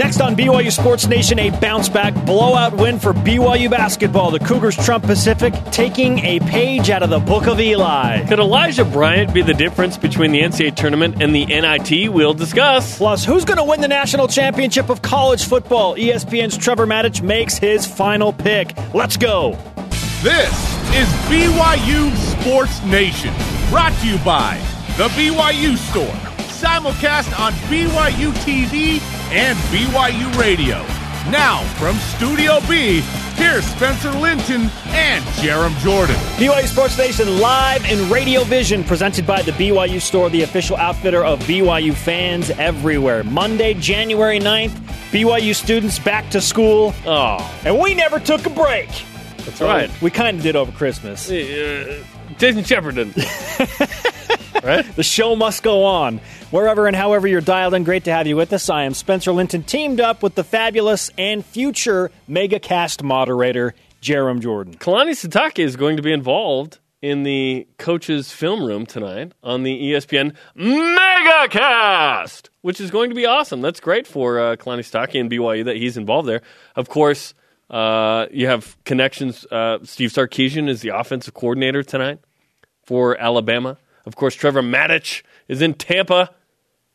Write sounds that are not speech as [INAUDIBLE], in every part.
Next on BYU Sports Nation, a bounce back blowout win for BYU basketball. The Cougars trump Pacific, taking a page out of the Book of Eli. Could Elijah Bryant be the difference between the NCAA tournament and the NIT? We'll discuss. Plus, who's going to win the national championship of college football? ESPN's Trevor Matich makes his final pick. Let's go. This is BYU Sports Nation, brought to you by The BYU Store, simulcast on BYU TV and BYU Radio. Now, from Studio B, here's Spencer Linton and Jarom Jordan. BYU Sports Nation live in Radio Vision, presented by the BYU Store, the official outfitter of BYU fans everywhere. Monday, January 9th, BYU students back to school. Oh, And we never took a break. that's right. We kind of did over Christmas. Uh, Jason Shepard didn't. [LAUGHS] right? The show must go on. Wherever and however you're dialed in, great to have you with us. I am Spencer Linton, teamed up with the fabulous and future MegaCast moderator, Jarom Jordan. Kalani Sitake is going to be involved in the coach's film room tonight on the ESPN MegaCast, which is going to be awesome. That's great for uh, Kalani Sitake and BYU that he's involved there. Of course, uh, you have connections. Uh, Steve Sarkisian is the offensive coordinator tonight for Alabama. Of course, Trevor Matich is in Tampa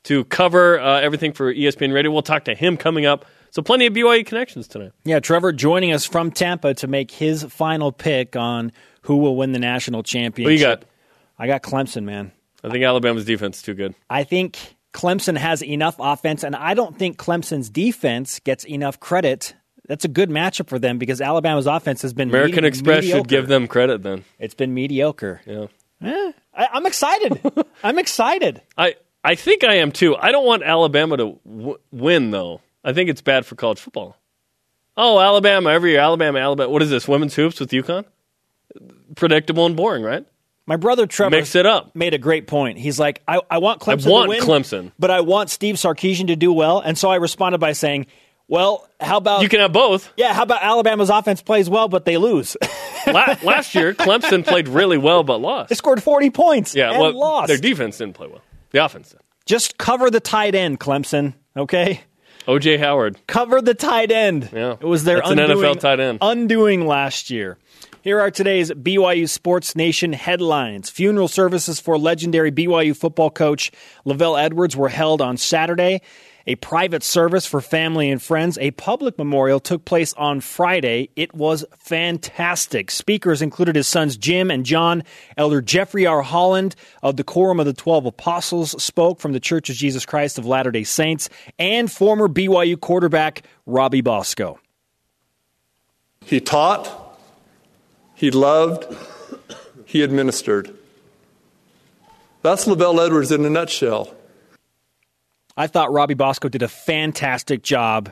to cover uh, everything for ESPN Radio. We'll talk to him coming up. So plenty of BYU connections tonight. Yeah, Trevor joining us from Tampa to make his final pick on who will win the national championship. What you got? I got Clemson, man. I think Alabama's defense is too good. I think Clemson has enough offense, and I don't think Clemson's defense gets enough credit. That's a good matchup for them because Alabama's offense has been American medi- Express mediocre. should give them credit then. It's been mediocre. Yeah. Eh, I, I'm excited. [LAUGHS] I'm excited. I, I think I am too. I don't want Alabama to w- win, though. I think it's bad for college football. Oh, Alabama, every year, Alabama, Alabama. What is this, women's hoops with UConn? Predictable and boring, right? My brother Trevor Mix it up. made a great point. He's like, I, I want Clemson I want to win, Clemson. but I want Steve Sarkisian to do well. And so I responded by saying, well, how about You can have both. yeah, how about Alabama's offense plays well, but they lose? [LAUGHS] La- last year, Clemson played really well but lost. they scored 40 points Yeah, and well, lost. their defense didn't play well. The offense. Just cover the tight end, Clemson, okay? O.J. Howard. Cover the tight end. Yeah. It was their That's an NFL tight end. undoing last year. Here are today's BYU Sports Nation headlines. Funeral services for legendary BYU football coach LaVell Edwards were held on Saturday. A private service for family and friends, a public memorial took place on Friday. It was fantastic. Speakers included his sons Jim and John. Elder Jeffrey R. Holland of the Quorum of the Twelve Apostles spoke from the Church of Jesus Christ of Latter day Saints, and former BYU quarterback Robbie Bosco. He taught, he loved, he administered. That's LaVell Edwards in a nutshell. I thought Robbie Bosco did a fantastic job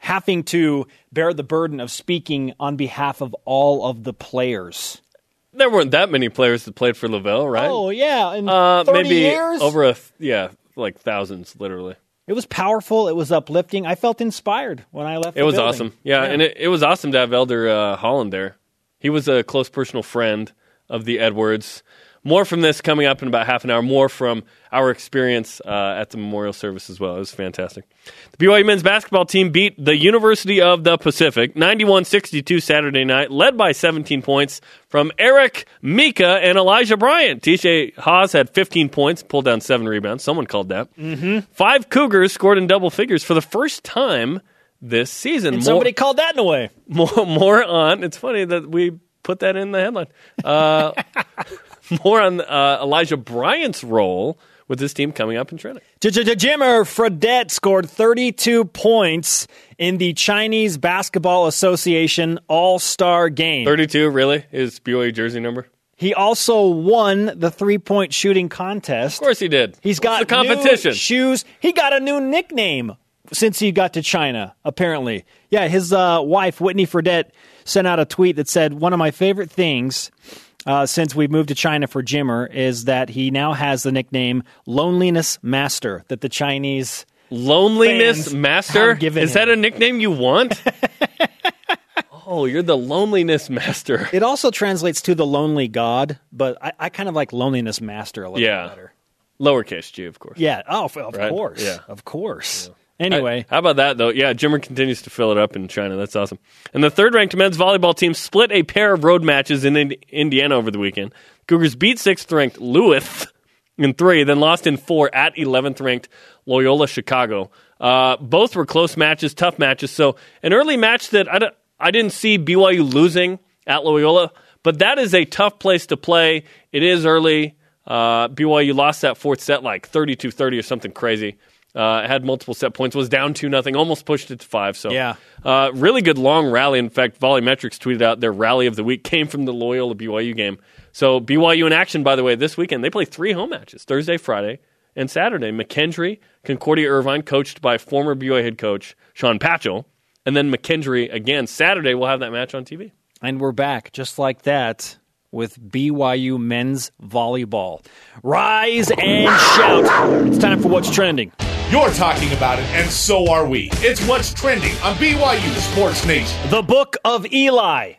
having to bear the burden of speaking on behalf of all of the players. There weren't that many players that played for LaVell, right? Oh, yeah. In uh, 30 maybe years, over a, th- yeah, like thousands, literally. it was powerful. It was uplifting. I felt inspired when I left It was building. awesome. Yeah, and it, it was awesome to have Elder uh, Holland there. He was a close personal friend of the Edwards. More from this coming up in about half an hour. More from our experience uh, at the memorial service as well. It was fantastic. The BYU men's basketball team beat the University of the Pacific 91 62 Saturday night, led by 17 points from Eric Mika and Elijah Bryant. TJ Haws had 15 points, pulled down seven rebounds. Someone called that. Mm-hmm. Five Cougars scored in double figures for the first time this season. More- somebody called that in a way. more, [LAUGHS] more on. It's funny that we put that in the headline. Uh, [LAUGHS] [LAUGHS] more on uh, Elijah Bryant's role with this team coming up in training. Jimmer Fredette scored 32 points in the Chinese Basketball Association All Star game. Thirty-two, really, is BYU jersey number. He also won the three point shooting contest. Of course, he did. He's got the competition. shoes. He got a new nickname since he got to China. Apparently, yeah. His uh, wife Whitney Fredette sent out a tweet that said, "One of my favorite things." Uh, since we've moved to China for Jimmer, is that he now has the nickname Loneliness Master that the Chinese Loneliness master. Is that him. a nickname you want? [LAUGHS] oh, you're the loneliness master. It also translates to the lonely god, but I, I kind of like loneliness master a little Yeah. better. Lowercase g, of course. Yeah. Oh, of Right? course. Yeah. Of course. Anyway, How about that, though? Yeah, Jimmer continues to fill it up in China. That's awesome. And the third ranked men's volleyball team split a pair of road matches in Ind- Indiana over the weekend. Cougars beat sixth ranked Lewis in three, then lost in four at 11th ranked Loyola Chicago. Uh, both were close matches, tough matches. So, an early match that I, don't- I didn't see BYU losing at Loyola, but that is a tough place to play. It is early. Uh, BYU lost that fourth set like 32 30 or something crazy. Uh, had multiple set points, was down 2 nothing, almost pushed it to 5. So, Yeah. uh, really good long rally. In fact, Volleymetrics tweeted out their rally of the week [LAUGHS] came from the Loyola BYU game. So, BYU in action, by the way, this weekend. They play three home matches Thursday, Friday, and Saturday. McKendree, Concordia Irvine, coached by former BYU head coach Shawn Patchell. And then McKendree again. Saturday, we'll have that match on TV. And we're back just like that with BYU men's volleyball. Rise and shout. It's time for what's trending. You're talking about it, and so are we. It's what's trending on BYU Sports Nation. The Book of Eli.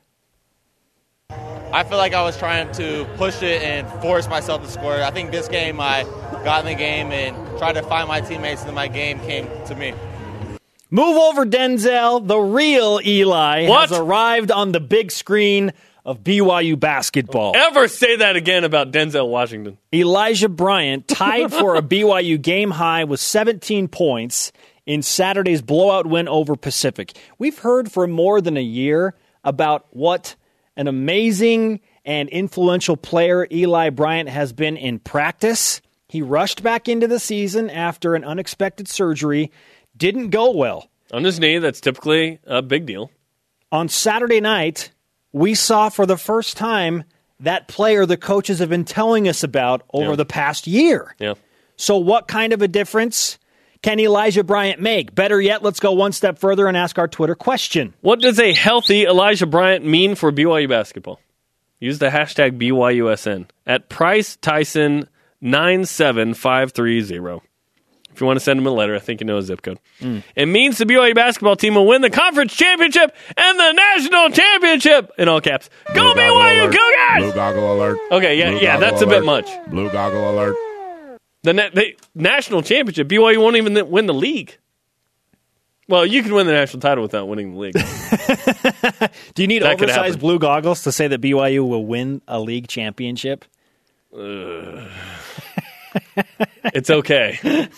I feel like I was trying to push it and force myself to score. I think this game I got in the game and tried to find my teammates, and then my game came to me. Move over, Denzel. The real Eli What? has arrived on the big screen of BYU basketball. Ever say that again about Denzel Washington? Elijah Bryant tied for a [LAUGHS] BYU game high with 17 points in Saturday's blowout win over Pacific. We've heard for more than a year about what an amazing and influential player Eli Bryant has been in practice. He rushed back into the season after an unexpected surgery, didn't go well. On his knee, that's typically a big deal. On Saturday night, we saw for the first time that player the coaches have been telling us about over Yeah. the past year. Yeah. So, what kind of a difference can Elijah Bryant make? Better yet, let's go one step further and ask our Twitter question. What does a healthy Elijah Bryant mean for BYU basketball? Use the hashtag BYUSN at Price Tyson nine seven five three zero. If you want to send him a letter, I think you know his zip code. Mm. It means the BYU basketball team will win the conference championship and the national championship in all caps. Go Blue goggle BYU alert. Blue Cougars! goggle alert. Okay, yeah, Blue yeah, that's a bit much. Blue goggle alert. The, na- the national championship, BYU won't even win the league. Well, you can win the national title without winning the league. [LAUGHS] Do you need That oversized blue goggles to say that BYU will win a league championship? It's okay. [LAUGHS]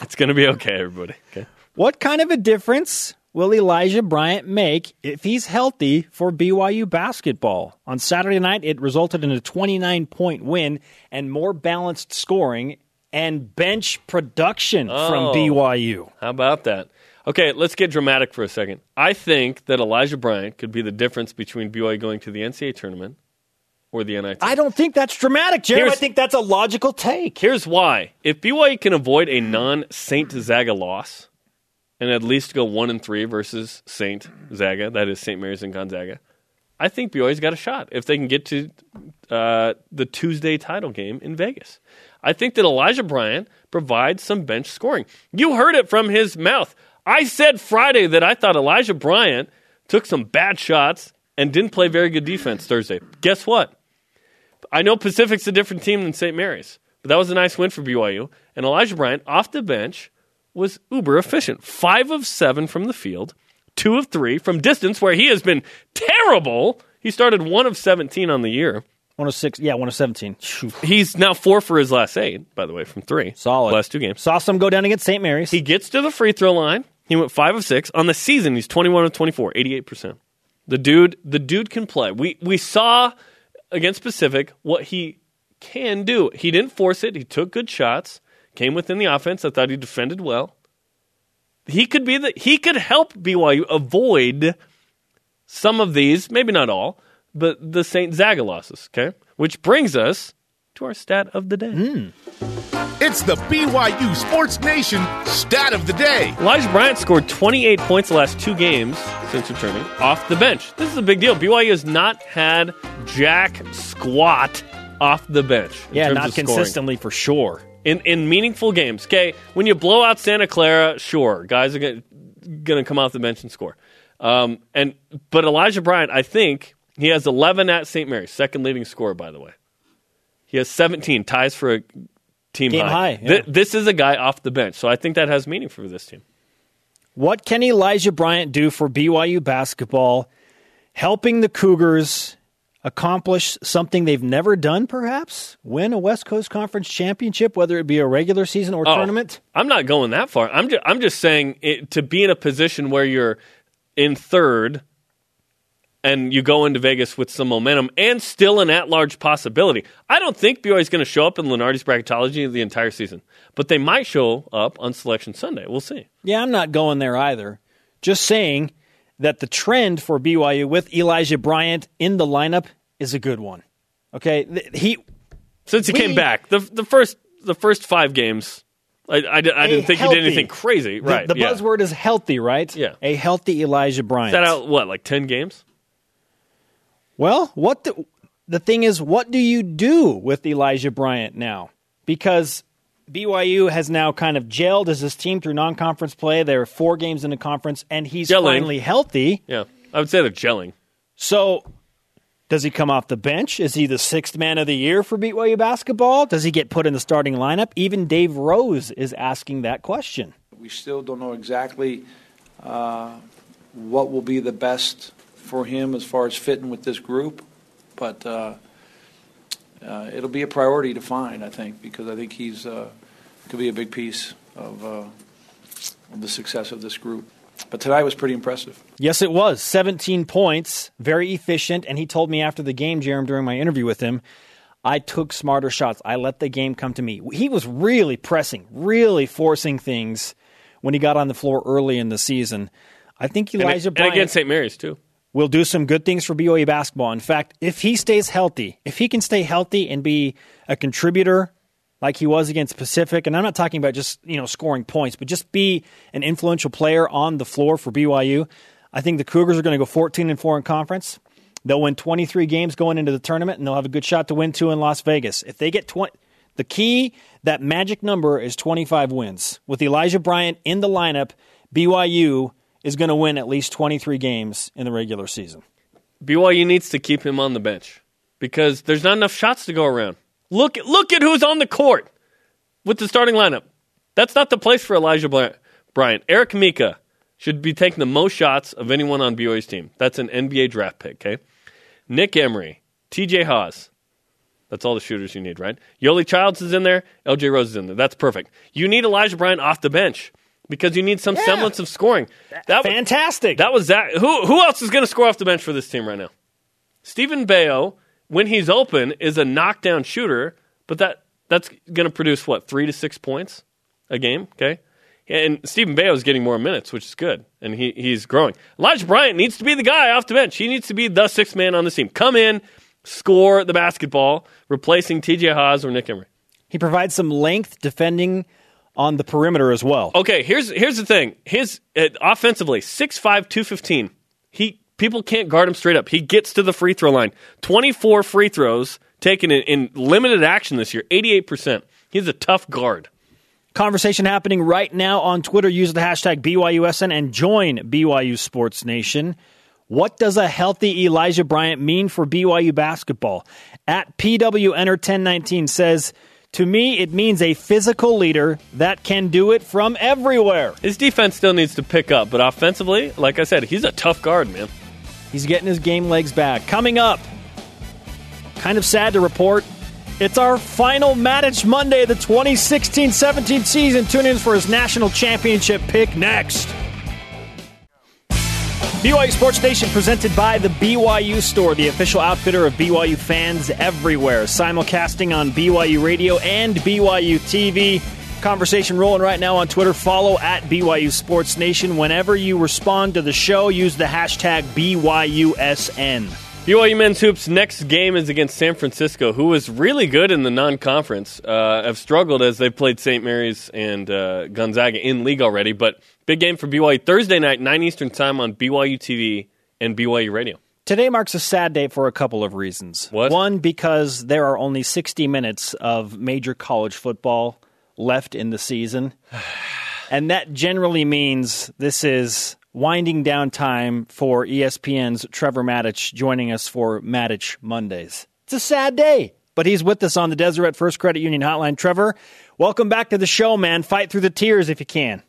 it's going to be okay, everybody. Okay. What kind of a difference will Elijah Bryant make if he's healthy for BYU basketball? On Saturday night, it resulted in a 29 point win and more balanced scoring and bench production Oh. from BYU. How about that? Okay, let's get dramatic for a second. I think that Elijah Bryant could be the difference between BYU going to the NCAA tournament or the NIT. I don't think that's dramatic, Jim. I think that's a logical take. Here's why. If BYU can avoid a non Saint Zaga loss and at least go one and three versus Saint Zaga, that is St. Mary's and Gonzaga, I think BYU's got a shot if they can get to uh, the Tuesday title game in Vegas. I think that Elijah Bryant provides some bench scoring. You heard it from his mouth. I said Friday that I thought Elijah Bryant took some bad shots and didn't play very good defense Thursday. Guess what? I know Pacific's a different team than St. Mary's, but that was a nice win for BYU. And Elijah Bryant, off the bench, was uber efficient. Five of seven from the field, two of three from distance, where he has been terrible. He started one of 17 on the year. 106, yeah, 117. Phew. He's now four for his last eight, by the way, from three. Solid. Last two games. Saw some go down against St. Mary's. He gets to the free throw line. He went five of six on the season. He's twenty one of 24, 88 percent. The dude, the dude can play. We we saw against Pacific what he can do. He didn't force it. He took good shots. Came within the offense. I thought he defended well. He could be the he could help BYU avoid some of these, maybe not all, but the Saint Zaga losses. Okay, which brings us to our stat of the day. It's the BYU Sports Nation stat of the day. Elijah Bryant scored 28 points the last two games since returning off the bench. This is a big deal. BYU has not had jack squat off the bench. in yeah, not consistently for sure. in in meaningful games. Okay, when you blow out Santa Clara, sure, guys are gonna, gonna come off the bench and score. Um, and but Elijah Bryant, I think he has 11 at St. Mary's, second leading scorer, by the way. He has 17 ties for a team Game high, high. yeah. Th- this is a guy off the bench, so I think that has meaning for this team. What can Elijah Bryant do for BYU basketball, helping the Cougars accomplish something they've never done, perhaps? Win a West Coast Conference championship, whether it be a regular season or Oh, tournament? I'm not going that far. I'm just, I'm just saying it, to be in a position where you're in third and you go into Vegas with some momentum and still an at-large possibility. I don't think BYU is going to show up in Lunardi's bracketology the entire season, but they might show up on Selection Sunday. We'll see. Yeah, I'm not going there either. Just saying that the trend for BYU with Elijah Bryant in the lineup is a good one. Okay, he Since he We- came back, the the first the first five games, I, I, I didn't think healthy- he did anything crazy. the- Right? The, yeah. buzzword is healthy, right? Yeah. a healthy Elijah Bryant. Is that out what like ten games? Well, what the, the thing is, what do you do with Elijah Bryant now? Because BYU has now kind of gelled as his team through non-conference play. There are four games in the conference, and he's Gelling. finally healthy. Yeah, I would say they're gelling. So, does he come off the bench? Is he the sixth man of the year for BYU basketball? Does he get put in the starting lineup? Even Dave Rose is asking that question. We still don't know exactly uh, what will be the best for him as far as fitting with this group, but uh, uh, it'll be a priority to find, I think, because I think he's uh, could be a big piece of, uh, of the success of this group. But tonight was pretty impressive. Yes, it was. 17 points, very efficient. And he told me after the game, Jarom, during my interview with him, I took smarter shots. I let the game come to me. He was really pressing, really forcing things when he got on the floor early in the season. I think Elijah and Bryant against St. Mary's too. Will do some good things for BYU basketball. In fact, if he stays healthy, if he can stay healthy and be a contributor like he was against Pacific, and I'm not talking about just you know scoring points, but just be an influential player on the floor for BYU. I think the Cougars are going to go 14 and four in conference. They'll win 23 games going into the tournament, and they'll have a good shot to win two in Las Vegas. If they get 20, the key that magic number is 25 wins. With Elijah Bryant in the lineup, BYU is going to win at least 23 games in the regular season. BYU needs to keep him on the bench because there's not enough shots to go around. Look, look at who's on the court with the starting lineup. That's not the place for Elijah Bryant. Eric Mika should be taking the most shots of anyone on BYU's team. That's an NBA draft pick, okay? Nick Emery, TJ Haws. That's all the shooters you need, right? Yoeli Childs is in there. LJ Rose is in there. That's perfect. You need Elijah Bryant off the bench because you need some semblance of scoring. That was- Fantastic. that was that. Who who else is going to score off the bench for this team right now? Steven Beo, when he's open, is a knockdown shooter, but that that's going to produce what three to six points a game. Okay, and Steven Beo is getting more minutes, which is good, and he he's growing. Elijah Bryant needs to be the guy off the bench. He needs to be the sixth man on the team. Come in, score the basketball, replacing T.J. Haws or Nick Emery. he provides some length defending on the perimeter as well. Okay, here's here's the thing. His uh, offensively, 6'5", 215. He people can't guard him straight up. He gets to the free throw line. 24 free throws taken in, in limited action this year. 88%. He's a tough guard. Conversation happening right now on Twitter. Use the hashtag BYUSN and join BYU Sports Nation. What does a healthy Elijah Bryant mean for BYU basketball? At PWNer1019 says, To me, it means a physical leader that can do it from everywhere. His defense still needs to pick up, but offensively, like I said, he's a tough guard, man. He's getting his game legs back. Coming up, kind of sad to report, it's our final Matich Monday the 2016 17 season. Tune in for his national championship pick next. BYU Sports Nation presented by the BYU Store, the official outfitter of BYU fans everywhere. Simulcasting on BYU Radio and BYU TV. Conversation rolling right now on Twitter. Follow at BYU Sports Nation. Whenever you respond to the show, use the hashtag BYUSN. BYU men's hoops next game is against San Francisco, who was really good in the non-conference. Uh, have struggled as they've played St. Mary's and uh, Gonzaga in league already, but big game for BYU Thursday night, nine Eastern time on BYU TV and BYU Radio. Today marks a sad day for a couple of reasons. What? One, because there are only 60 minutes of major college football left in the season. [SIGHS] and that generally means this is winding down time for ESPN's Trevor Matich joining us for Matich Mondays. It's a sad day, but he's with us on the Deseret First Credit Union Hotline. Trevor, welcome back to the show, man. Fight through the tears if you can.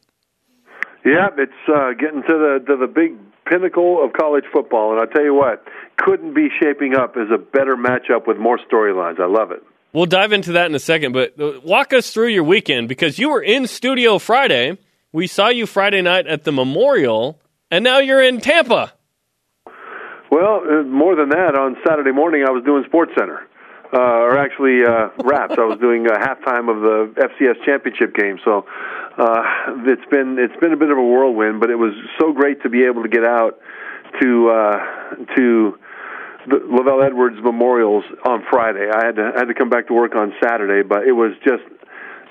Yeah, it's uh, getting to the to the big pinnacle of college football, and I tell you what, couldn't be shaping up as a better matchup with more storylines. I love it. We'll dive into that in a second, but uh, walk us through your weekend because you were in studio Friday. We saw you Friday night at the Memorial, and now you're in Tampa. Well, uh, more than that, on Saturday morning I was doing Sports Center, uh, or actually uh, [LAUGHS] Raps. I was doing a halftime of the FCS championship game. So uh, it's been it's been a bit of a whirlwind, but it was so great to be able to get out to uh, to the LaVell Edwards memorials on Friday. I had to I had to come back to work on Saturday, but it was just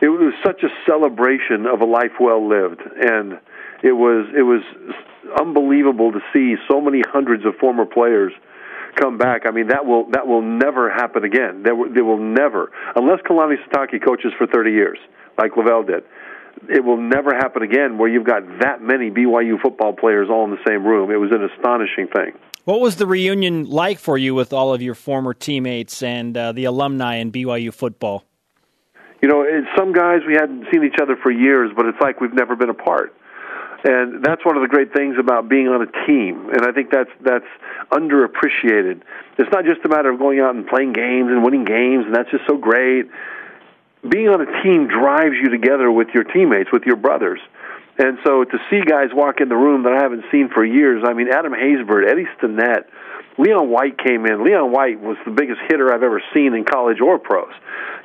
it was such a celebration of a life well lived, and it was it was unbelievable to see so many hundreds of former players come back. I mean, that will that will never happen again. There, will, there will never, unless Kalani Sitake coaches for 30 years, like LaVell did. It will never happen again where you've got that many BYU football players all in the same room. It was an astonishing thing. What was the reunion like for you with all of your former teammates and uh, the alumni in BYU football? You know, some guys we hadn't seen each other for years, but it's like we've never been apart. And that's one of the great things about being on a team and i think that's that's underappreciated. It's not just a matter of going out and playing games and winning games and that's just so great. Being on a team drives you together with your teammates with your brothers. And so to see guys walk in the room that i haven't seen for years i mean adam haysbert eddie stinnett leon white came in leon white was the biggest hitter i've ever seen in college or pros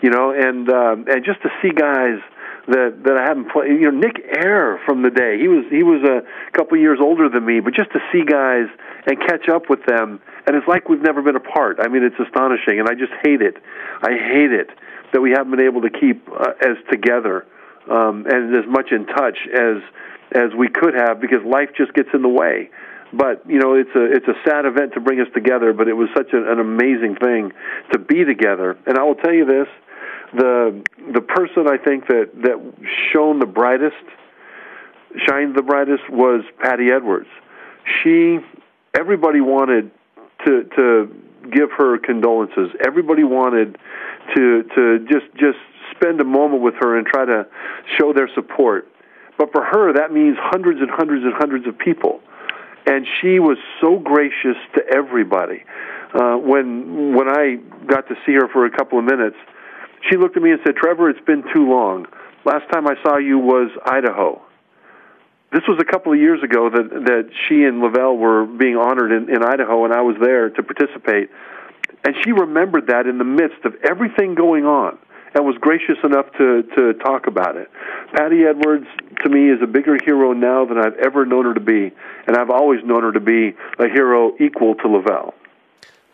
you know and um and just to see guys that that I haven't played. You know, Nick Air from the day. He was he was a couple years older than me, but just to see guys and catch up with them, and it's like we've never been apart. I mean, it's astonishing, and I just hate it. I hate it that we haven't been able to keep uh, as together um, and as much in touch as as we could have because life just gets in the way. But you know, it's a it's a sad event to bring us together, but it was such an, an amazing thing to be together. And I will tell you this: the the person I think that that shone the brightest, shined the brightest was Patty Edwards. She, everybody wanted to to give her condolences. Everybody wanted to to just just spend a moment with her and try to show their support. But for her, that means hundreds and hundreds and hundreds of people. And she was so gracious to everybody. Uh, when when I got to see her for a couple of minutes, she looked at me and said, Trevor, it's been too long. Last time I saw you was Idaho. This was a couple of years ago that, that she and LaVell were being honored in, in Idaho, and I was there to participate. And she remembered that in the midst of everything going on and was gracious enough to, to talk about it. Patty Edwards, to me, is a bigger hero now than I've ever known her to be, and I've always known her to be a hero equal to LaVell.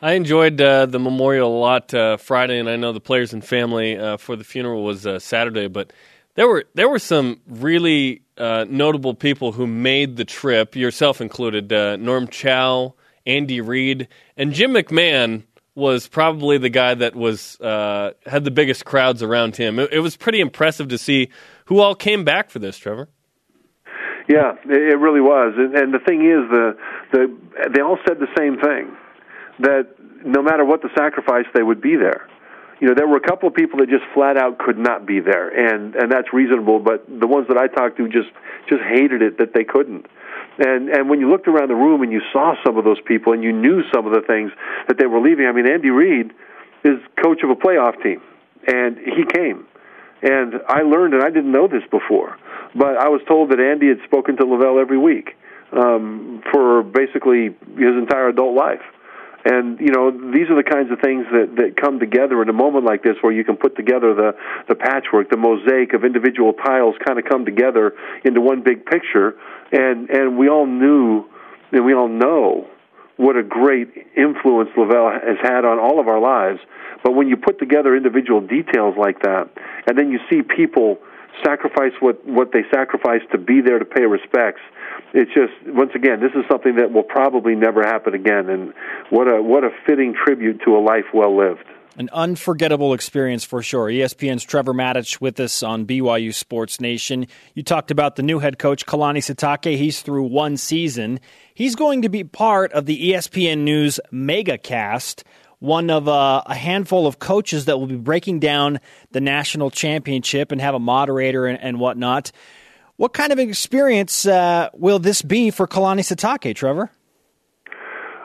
I enjoyed uh, the memorial a lot uh, Friday, and I know the players and family uh, for the funeral was uh, Saturday. But there were there were some really uh, notable people who made the trip, yourself included. Uh, Norm Chow, Andy Reid, and Jim McMahon was probably the guy that was uh, had the biggest crowds around him. It, it, was pretty impressive to see who all came back for this, Trevor. Yeah, it really was, and, and the thing is, the the they all said the same thing that no matter what the sacrifice, they would be there. You know, there were a couple of people that just flat out could not be there, and and that's reasonable. But the ones that I talked to just just hated it that they couldn't. And and when you looked around the room and you saw some of those people and you knew some of the things that they were leaving. I mean, Andy Reid is coach of a playoff team, and he came. And I learned, and I didn't know this before, but I was told that Andy had spoken to LaVell every week um, for basically his entire adult life and you know these are the kinds of things that that come together in a moment like this where you can put together the the patchwork the mosaic of individual tiles kind of come together into one big picture. And and we all knew and we all know what a great influence LaVell has had on all of our lives. But when you put together individual details like that and then you see people sacrifice what what they sacrifice to be there to pay respects it's just once again this is something that will probably never happen again and what a what a fitting tribute to a life well lived an unforgettable experience for sure. ESPN's Trevor Matich with us on BYU Sports Nation. You talked about the new head coach, Kalani Sitake. He's through one season. He's going to be part of the ESPN News Megacast. One of uh, a handful of coaches that will be breaking down the national championship and have a moderator and, and whatnot. What kind of experience uh, will this be for Kalani Sitake, Trevor?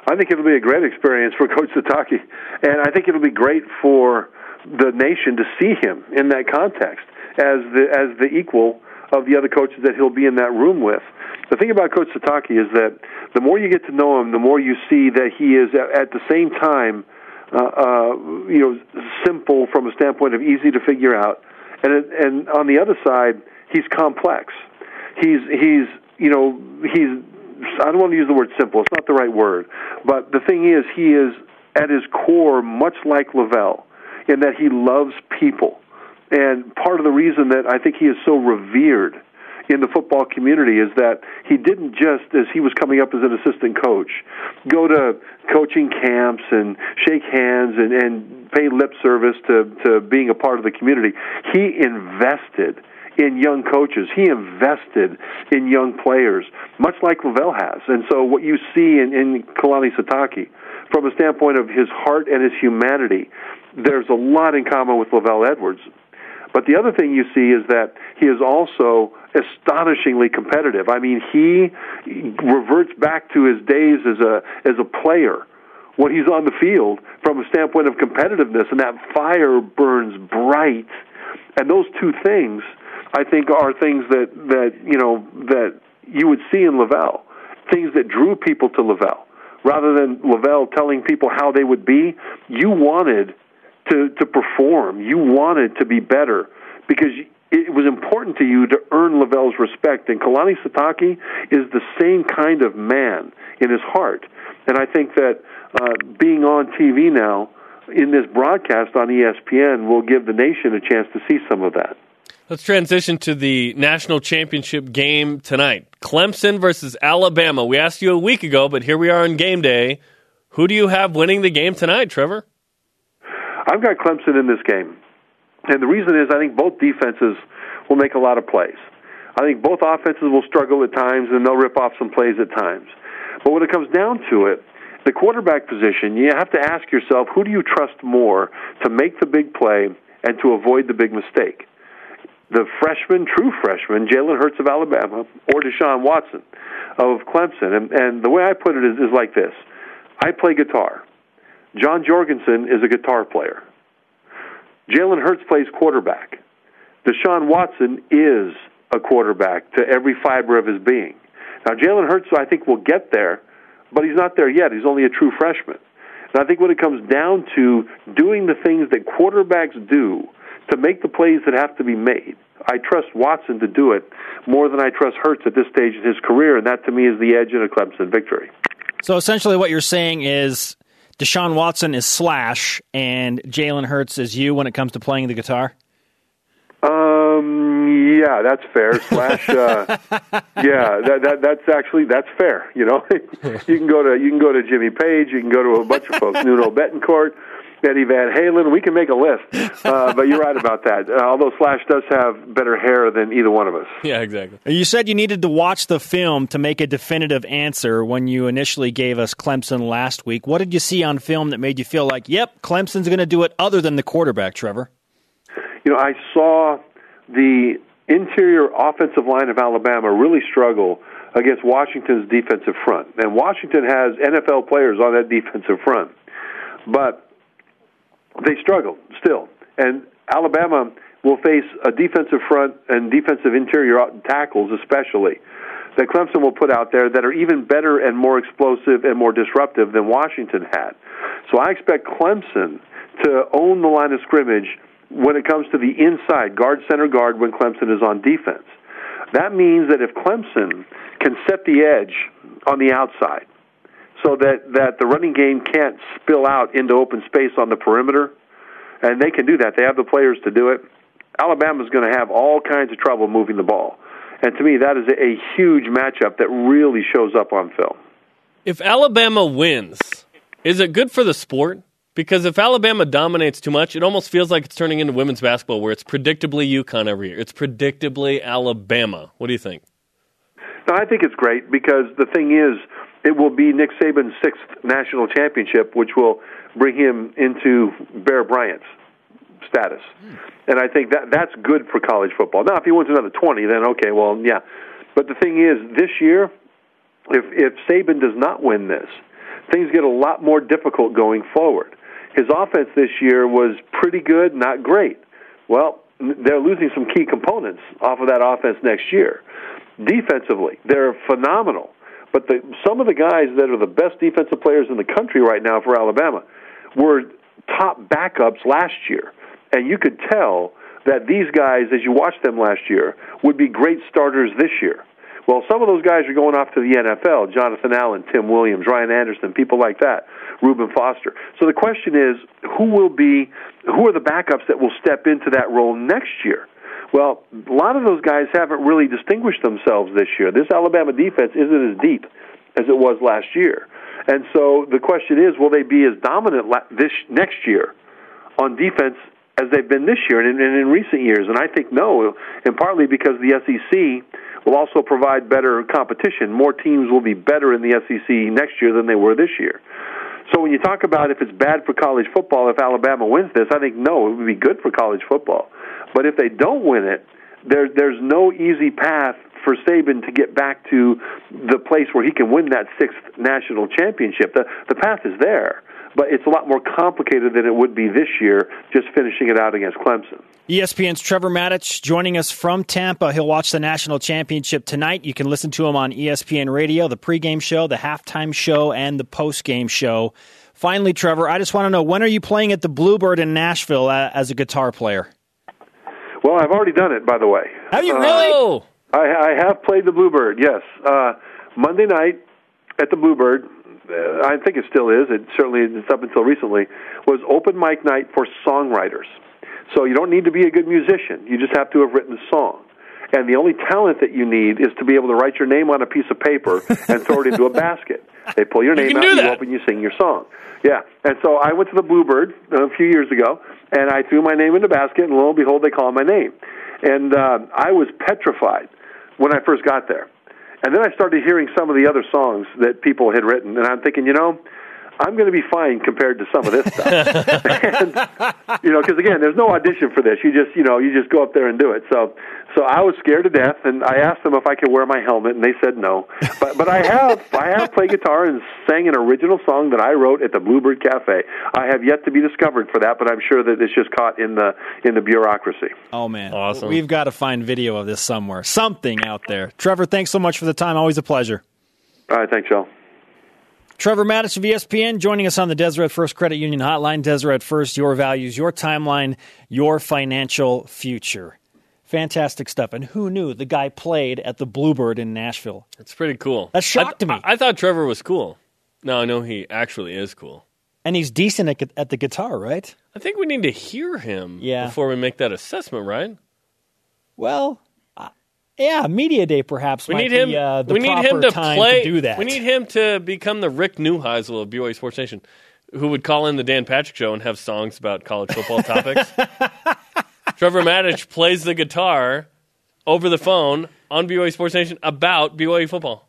I think it'll be a great experience for Coach Sitake, and I think it'll be great for the nation to see him in that context as the as the equal of the other coaches that he'll be in that room with. The thing about Coach Sitake is that the more you get to know him, the more you see that he is at, the same time, Uh, uh, you know, simple from a standpoint of easy to figure out, and and on the other side, he's complex. He's he's you know he's I don't want to use the word simple. It's not the right word. But the thing is, he is at his core much like LaVell in that he loves people. And part of the reason that I think he is so revered in the football community is that he didn't just, as he was coming up as an assistant coach, go to coaching camps and shake hands and, and pay lip service to, to being a part of the community. He invested in young coaches. He invested in young players, much like LaVell has. And so what you see in, in Kalani Sitake, from a standpoint of his heart and his humanity, there's a lot in common with LaVell Edwards. But the other thing you see is that he is also astonishingly competitive. I mean, he reverts back to his days as a as a player when he's on the field from a standpoint of competitiveness, and that fire burns bright. And those two things I think are things that that you know that you would see in LaVell, things that drew people to LaVell. Rather than LaVell telling people how they would be, you wanted to to perform. You wanted to be better because it was important to you to earn LaVell's respect. And Kalani Sitake is the same kind of man in his heart. And I think that uh, being on TV now in this broadcast on ESPN will give the nation a chance to see some of that. Let's transition to the national championship game tonight. Clemson versus Alabama. We asked you a week ago, but here we are on game day. Who do you have winning the game tonight, Trevor? I've got Clemson in this game. And the reason is I think both defenses will make a lot of plays. I think both offenses will struggle at times and they'll rip off some plays at times. But when it comes down to it, the quarterback position, you have to ask yourself who do you trust more to make the big play and to avoid the big mistake? the freshman, true freshman, Jalen Hurts of Alabama, or Deshaun Watson of Clemson. And, and the way I put it is, is like this I play guitar. John Jorgenson is a guitar player. Jalen Hurts plays quarterback. Deshaun Watson is a quarterback to every fiber of his being. Now, Jalen Hurts, I think, will get there, but he's not there yet. He's only a true freshman. And I think when it comes down to doing the things that quarterbacks do, to make the plays that have to be made. I trust Watson to do it more than I trust Hurts at this stage in his career, and that to me is the edge in a Clemson victory. So essentially, what you're saying is Deshaun Watson is Slash, and Jalen Hurts is you when it comes to playing the guitar. Um. Yeah, that's fair. Slash. Uh, [LAUGHS] yeah, that, that that's actually that's fair. You know, [LAUGHS] you can go to you can go to Jimmy Page, you can go to a bunch of folks, Nuno Bettencourt. Eddie Van Halen. We can make a list, [LAUGHS] uh, but you're right about that. Uh, although Slash does have better hair than either one of us. Yeah, exactly. You said you needed to watch the film to make a definitive answer when you initially gave us Clemson last week. What did you see on film that made you feel like, yep, Clemson's going to do it other than the quarterback, Trevor? You know, I saw the interior offensive line of Alabama really struggle against Washington's defensive front. And Washington has NFL players on that defensive front. But they struggle still. And Alabama will face a defensive front and defensive interior tackles, especially, that Clemson will put out there that are even better and more explosive and more disruptive than Washington had. So I expect Clemson to own the line of scrimmage when it comes to the inside, guard, center, guard, when Clemson is on defense. That means that if Clemson can set the edge on the outside, so that that the running game can't spill out into open space on the perimeter, and they can do that. They have the players to do it. Alabama's going to have all kinds of trouble moving the ball, and to me, that is a huge matchup that really shows up on film. If Alabama wins, is it good for the sport? Because if Alabama dominates too much, it almost feels like it's turning into women's basketball, where it's predictably UConn every year. It's predictably Alabama. What do you think? No, I think it's great because the thing is, it will be Nick Saban's sixth national championship, which will bring him into Bear Bryant's status. Hmm. And I think that that's good for college football. Now, if he wins another 20, then okay, well, yeah. But the thing is, this year, if if Saban does not win this, things get a lot more difficult going forward. His offense this year was pretty good, not great. Well, they're losing some key components off of that offense next year. Defensively, they're phenomenal. But the, some of the guys that are the best defensive players in the country right now for Alabama were top backups last year. And you could tell that these guys, as you watched them last year, would be great starters this year. Well, some of those guys are going off to the NFL Jonathan Allen, Tim Williams, Ryan Anderson, people like that, Reuben Foster. So the question is who will be, who are the backups that will step into that role next year? Well, a lot of those guys haven't really distinguished themselves this year. This Alabama defense isn't as deep as it was last year. And so the question is, will they be as dominant this next year on defense as they've been this year and in, and in recent years? And I think no, and partly because the SEC will also provide better competition. More teams will be better in the SEC next year than they were this year. So when you talk about if it's bad for college football if Alabama wins this, I think no, it would be good for college football. But if they don't win it, there there's no easy path for Saban to get back to the place where he can win that sixth national championship. The the path is there but it's a lot more complicated than it would be this year just finishing it out against Clemson. ESPN's Trevor Matich joining us from Tampa. He'll watch the national championship tonight. You can listen to him on ESPN Radio, the pregame show, the halftime show, and the postgame show. Finally, Trevor, I just want to know when are you playing at the Bluebird in Nashville uh, as a guitar player? Well, I've already done it, by the way. Have you really? Uh, I, I have played the Bluebird. Yes, uh, Monday night at the Bluebird uh, I think it still is. It certainly it's up until recently was open mic night for songwriters. So you don't need to be a good musician. You just have to have written a song. And the only talent that you need is to be able to write your name on a piece of paper [LAUGHS] and throw it into a basket. They pull your name you out, you open, you sing your song. Yeah. And so I went to the Bluebird a few years ago, and I threw my name in the basket, and lo and behold, they called my name. And uh, I was petrified when I first got there. And then I started hearing some of the other songs that people had written, and I'm thinking, you know, I'm going to be fine compared to some of this stuff. [LAUGHS] and, you know, because again, there's no audition for this. You just, you know, you just go up there and do it. So, so I was scared to death, and I asked them if I could wear my helmet, and they said no. But, but I have, I have played guitar and sang an original song that I wrote at the Bluebird Cafe. I have yet to be discovered for that, but I'm sure that it's just caught in the in the bureaucracy. Oh man, awesome! We've got to find video of this somewhere, something out there. Trevor, thanks so much for the time. Always a pleasure. All right, thanks, Joe. Trevor Matich of ESPN joining us on the Deseret First Credit Union Hotline. Deseret First, your values, your timeline, your financial future. Fantastic stuff. And who knew the guy played at the Bluebird in Nashville? It's pretty cool. That shocked I, me. I, I, thought Trevor was cool. Now I know he actually is cool. And he's decent at, at the guitar, right? I think we need to hear him yeah. before we make that assessment, right? Well, yeah, media day perhaps. We need be, him. Uh, we need him to play. To do that. We need him to become the Rick Neuheisel of BYU Sports Nation, who would call in the Dan Patrick Show and have songs about college football topics. [LAUGHS] Trevor Matich plays the guitar over the phone on BYU Sports Nation about BYU football.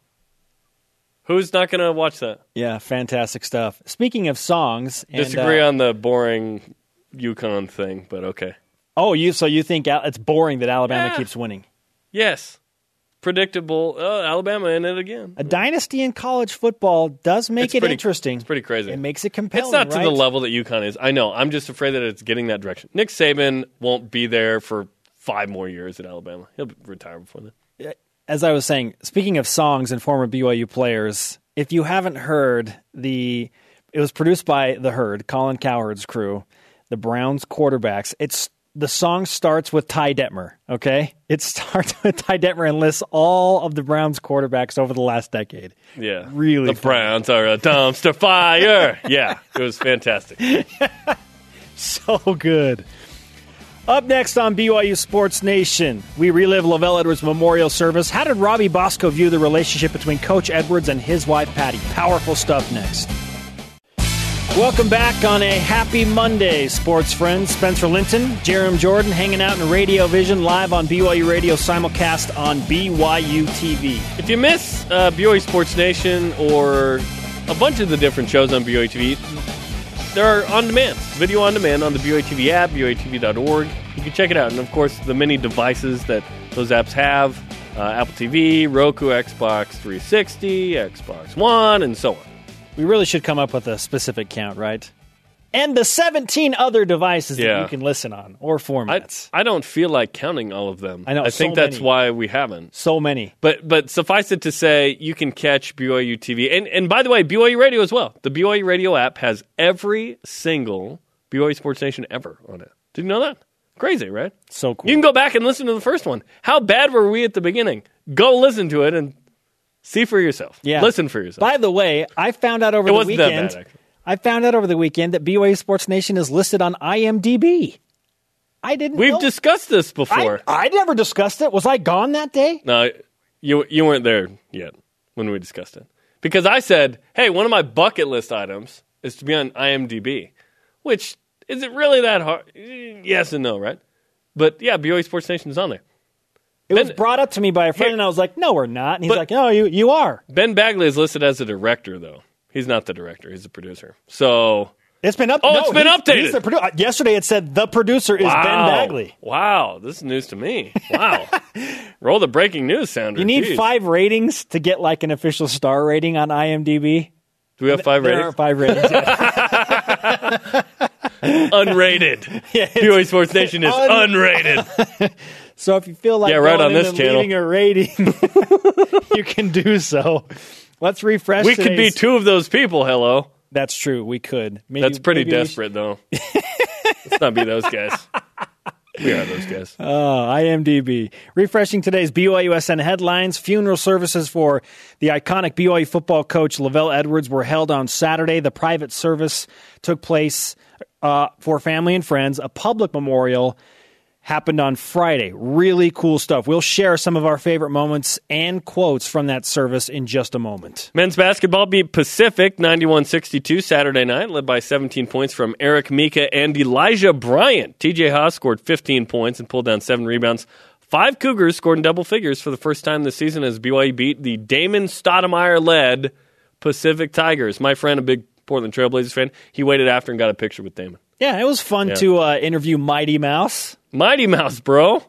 Who's not going to watch that? Yeah, fantastic stuff. Speaking of songs, disagree uh, on the boring UConn thing, but okay. Oh, you so you think it's boring that Alabama yeah. keeps winning? Yes. Predictable. Oh, Alabama in it again. A dynasty in college football does make it's it pretty, interesting. It's pretty crazy. It makes it compelling. It's not to the level that UConn is. I know. I'm just afraid that it's getting that direction. Nick Saban won't be there for five more years at Alabama. He'll retire before then. As I was saying, speaking of songs and former BYU players, if you haven't heard the, it was produced by the Herd, Colin Cowherd's crew, the Browns quarterbacks. It's the song starts with Ty Detmer, okay? It [LAUGHS] starts with Ty Detmer and lists all of the Browns quarterbacks over the last decade. Yeah. Really The Browns are a dumpster fire. [LAUGHS] yeah, it was fantastic. [LAUGHS] so good. Up next on BYU Sports Nation, we relive LaVell Edwards Memorial Service. How did Robbie Bosco view the relationship between Coach Edwards and his wife Patty? Powerful stuff next. Welcome back on a happy Monday, sports friends. Spencer Linton, Jarom Jordan hanging out in Radio Vision live on BYU Radio simulcast on BYU TV. If you miss uh, BYU Sports Nation or a bunch of the different shows on BYU TV, there are on demand, video on demand on the BYU TV app, BYUTV.org. You can check it out. And of course, the many devices that those apps have uh, Apple TV, Roku, Xbox 360, Xbox One, and so on. We really should come up with a specific count, right? And the 17 other devices that you can listen on or I, formats. I don't feel like counting all of them. I know, I so think that's many. why we haven't. so many. But but suffice it to say, you can catch BYU TV, and and by the way, BYU Radio as well. The BYU Radio app has every single BYU Sports Nation ever on it. Did you know that? Crazy, right? So cool. You can go back and listen to the first one. How bad were we at the beginning? Go listen to it and see for yourself. Yeah. listen for yourself. By the way, I found out over It the wasn't that weekend. bad. I found out over the weekend that BYU Sports Nation is listed on IMDb. I didn't. We've know. discussed this I, before. I never discussed it. Was I gone that day? No, you you weren't there yet when we discussed it. Because I said, "Hey, one of my bucket list items is to be on IMDb." Which is it really that hard? Yes and no, right? But yeah, BYU Sports Nation is on there. It was brought up to me by a friend, Here- and I was like, "No, we're not." And he's But- like, "No, you you are." Ben Bagley is listed as a director, though. He's not the director; he's the producer. So It's been up. Oh, no, it's been he's- updated. he's the produ- uh, Yesterday, it said the producer is Ben Bagley. Wow, this is news to me. Wow, [LAUGHS] roll the breaking news sounder. You need Jeez. five ratings to get like an official star rating on IMDb. Do we have five there ratings? five ratings. [LAUGHS] Unrated. [LAUGHS] BYU Sports Nation is Un- unrated. So if you feel like Yeah, right on this channel. leaving a rating, [LAUGHS] you can do so. Let's refresh. we could be two of those people. Hello. That's true. We could. Maybe, That's pretty desperate, though. Let's not be those guys. We are those guys. [LAUGHS] Oh, IMDb. Refreshing today's BYUSN headlines. Funeral services for the iconic BYU football coach LaVell Edwards were held on Saturday. The private service took place uh, for family and friends. A public memorial happened on Friday. Really cool stuff. We'll share some of our favorite moments and quotes from that service in just a moment. Men's basketball beat Pacific 91 62 Saturday night, led by 17 points from Eric Mika and Elijah Bryant. TJ Haws scored 15 points and pulled down seven rebounds. Five Cougars scored in double figures for the first time this season as BYU beat the Damon Stoudemire led Pacific Tigers. My friend, a big Portland Trailblazers fan, he waited after and got a picture with Damon. Yeah, it was fun Yeah. to uh, interview Mighty Mouse. Mighty Mouse, bro.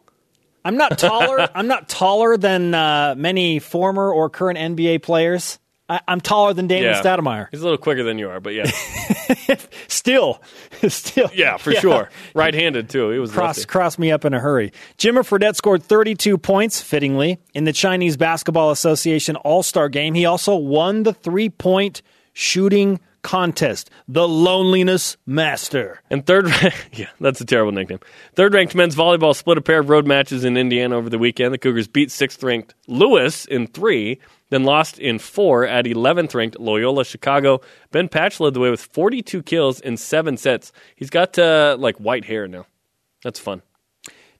I'm not taller. [LAUGHS] I'm not taller than uh, many former or current NBA players. I, I'm taller than Damon Yeah. Stoudemire. He's a little quicker than you are, but yeah. [LAUGHS] Still, [LAUGHS] still. Yeah, for sure. Right handed, too. He was Cross, lefty. cross me up in a hurry. Jimmer Fredette scored 32 points, fittingly, in the Chinese Basketball Association All Star game. He also won the three point shooting contest, the Loneliness Master. And third, [LAUGHS] yeah, that's a terrible nickname. Third ranked men's volleyball split a pair of road matches in Indiana over the weekend. The Cougars beat sixth ranked Lewis in three, then lost in four at 11th ranked Loyola Chicago. Ben Patch led the way with 42 kills in seven sets. He's got uh, like white hair now. That's fun.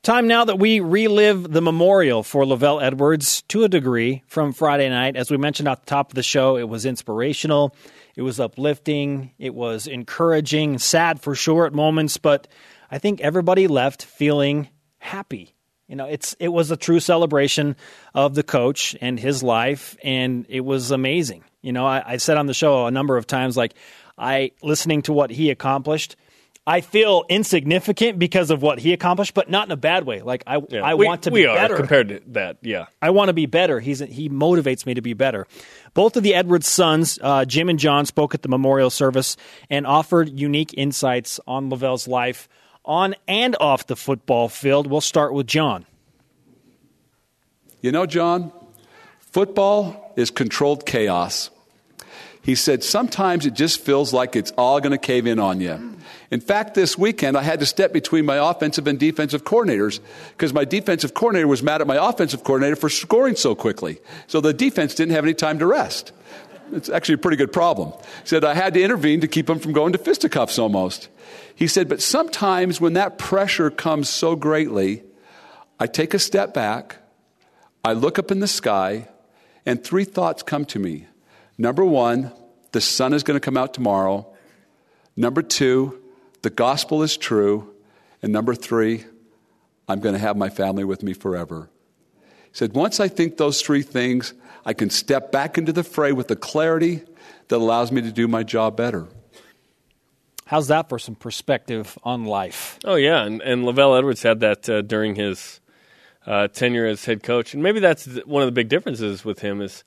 Time now that we relive the memorial for LaVell Edwards to a degree from Friday night. As we mentioned at the top of the show, it was inspirational, it was uplifting, it was encouraging, sad for sure at moments, but I think everybody left feeling happy. You know, it's it was a true celebration of the coach and his life, and it was amazing. You know, I, I said on the show a number of times, like I listening to what he accomplished. I feel insignificant because of what he accomplished, but not in a bad way. Like I, Yeah, I we- want to we be are better. compared to that. Yeah. I want to be better. He's he motivates me to be better. Both of the Edwards sons, uh, Jim and John, spoke at the memorial service and offered unique insights on LaVell's life on and off the football field. We'll start with John. You know, John, football is controlled chaos. He said, sometimes it just feels like it's all going to cave in on you. In fact, this weekend, I had to step between my offensive and defensive coordinators because my defensive coordinator was mad at my offensive coordinator for scoring so quickly. So the defense didn't have any time to rest. It's actually a pretty good problem. He said, I had to intervene to keep him from going to fisticuffs almost. He said, but sometimes when that pressure comes so greatly, I take a step back, I look up in the sky, and three thoughts come to me. Number one, the sun is going to come out tomorrow. Number two, the gospel is true. And number three, I'm going to have my family with me forever. He said, once I think those three things, I can step back into the fray with the clarity that allows me to do my job better. How's that for some perspective on life? Oh yeah, and, and LaVell Edwards had that uh, during his uh, tenure as head coach, and maybe that's one of the big differences with him is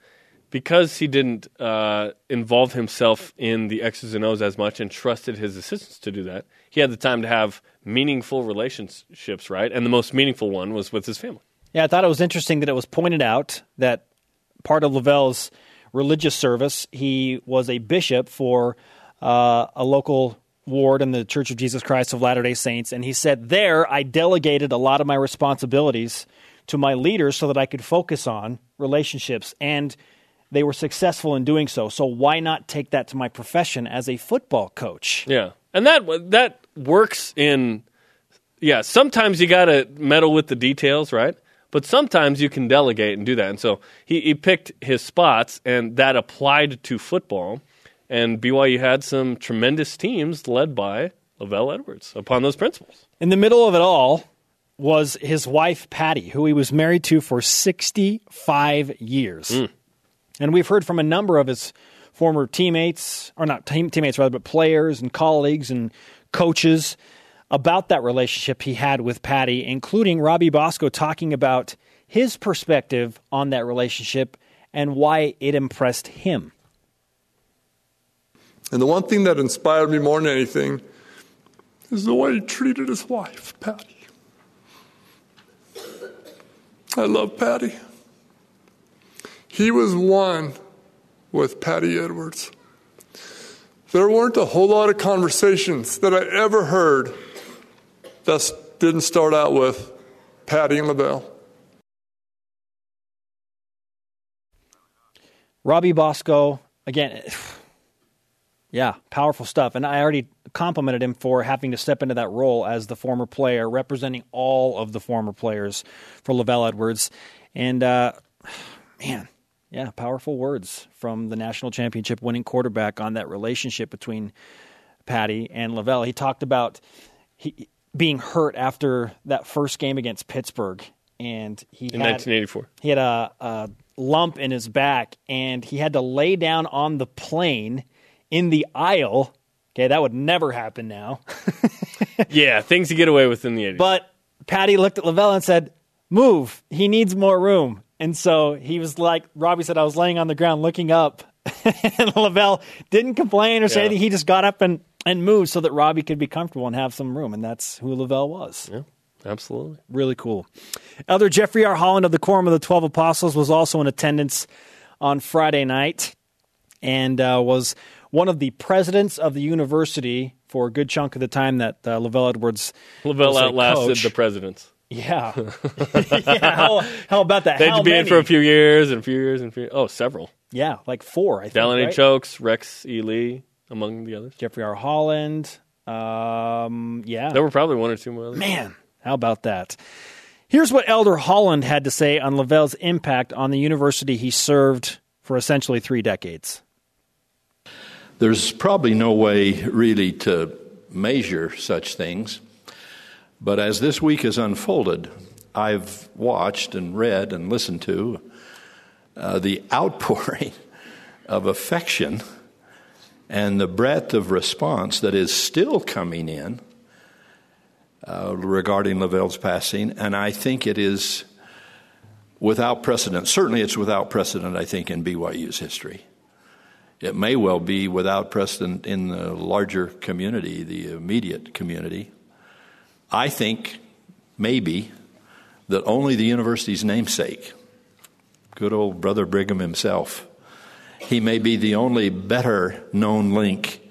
because he didn't uh, involve himself in the X's and O's as much and trusted his assistants to do that. He had the time to have meaningful relationships, right? And the most meaningful one was with his family. Yeah, I thought it was interesting that it was pointed out that part of LaVell's religious service, he was a bishop for uh, a local ward in the Church of Jesus Christ of Latter day Saints. And he said, There, I delegated a lot of my responsibilities to my leaders so that I could focus on relationships. And they were successful in doing so. So why not take that to my profession as a football coach? Yeah. And that that works in yeah, sometimes you got to meddle with the details, right? But sometimes you can delegate and do that. And so he, he picked his spots, and that applied to football. And BYU had some tremendous teams led by LaVell Edwards upon those principles. In the middle of it all was his wife, Patty, who he was married to for 65 years. Mm. And we've heard from a number of his former teammates, or not team, teammates rather, but players and colleagues and coaches about that relationship he had with Patty, including Robbie Bosco talking about his perspective on that relationship and why it impressed him. And the one thing that inspired me more than anything is the way he treated his wife, Patty. I love Patty. He was one with Patty Edwards. There weren't a whole lot of conversations that I ever heard that didn't start out with Patty and LaVell. Robbie Bosco, again, yeah, powerful stuff. And I already complimented him for having to step into that role as the former player, representing all of the former players for LaVell Edwards. And, uh, man, yeah, powerful words from the national championship winning quarterback on that relationship between Patty and LaVell. He talked about he, being hurt after that first game against Pittsburgh. And he in had, 1984. He had a, a lump in his back, and he had to lay down on the plane in the aisle. Okay, that would never happen now. [LAUGHS] yeah, things to get away with in the 80s. But Patty looked at LaVell and said, Move. He needs more room. And so he was like, Robbie said, I was laying on the ground looking up. [LAUGHS] and LaVell didn't complain or say Yeah. anything. He just got up and, and moved so that Robbie could be comfortable and have some room. And that's who LaVell was. yeah, absolutely. Really cool. Elder Jeffrey R. Holland of the Quorum of the Twelve Apostles was also in attendance on Friday night and uh, was one of the presidents of the university for a good chunk of the time that uh, LaVell Edwards LaVell outlasted coach. the presidents. Yeah. [LAUGHS] [LAUGHS] yeah. How, how about that? They How had to be in for a few years and a few years and a few. Oh, several. Yeah, like four, I think. Delaney right? Chokes, Rex E. Lee, among the others. Jeffrey R. Holland. Um, yeah. There were probably one or two more. Others. Man, how about that? Here's what Elder Holland had to say on LaVell's impact on the university he served for essentially three decades. There's probably no way really to measure such things, but as this week has unfolded, I've watched and read and listened to uh, the [LAUGHS] outpouring of affection and the breadth of response that is still coming in uh, regarding LaVell's passing, and I think it is without precedent. Certainly, it's without precedent, I think, in BYU's history. It may well be without precedent in the larger community, the immediate community. I think maybe that only the university's namesake, good old Brother Brigham himself, he may be the only better known link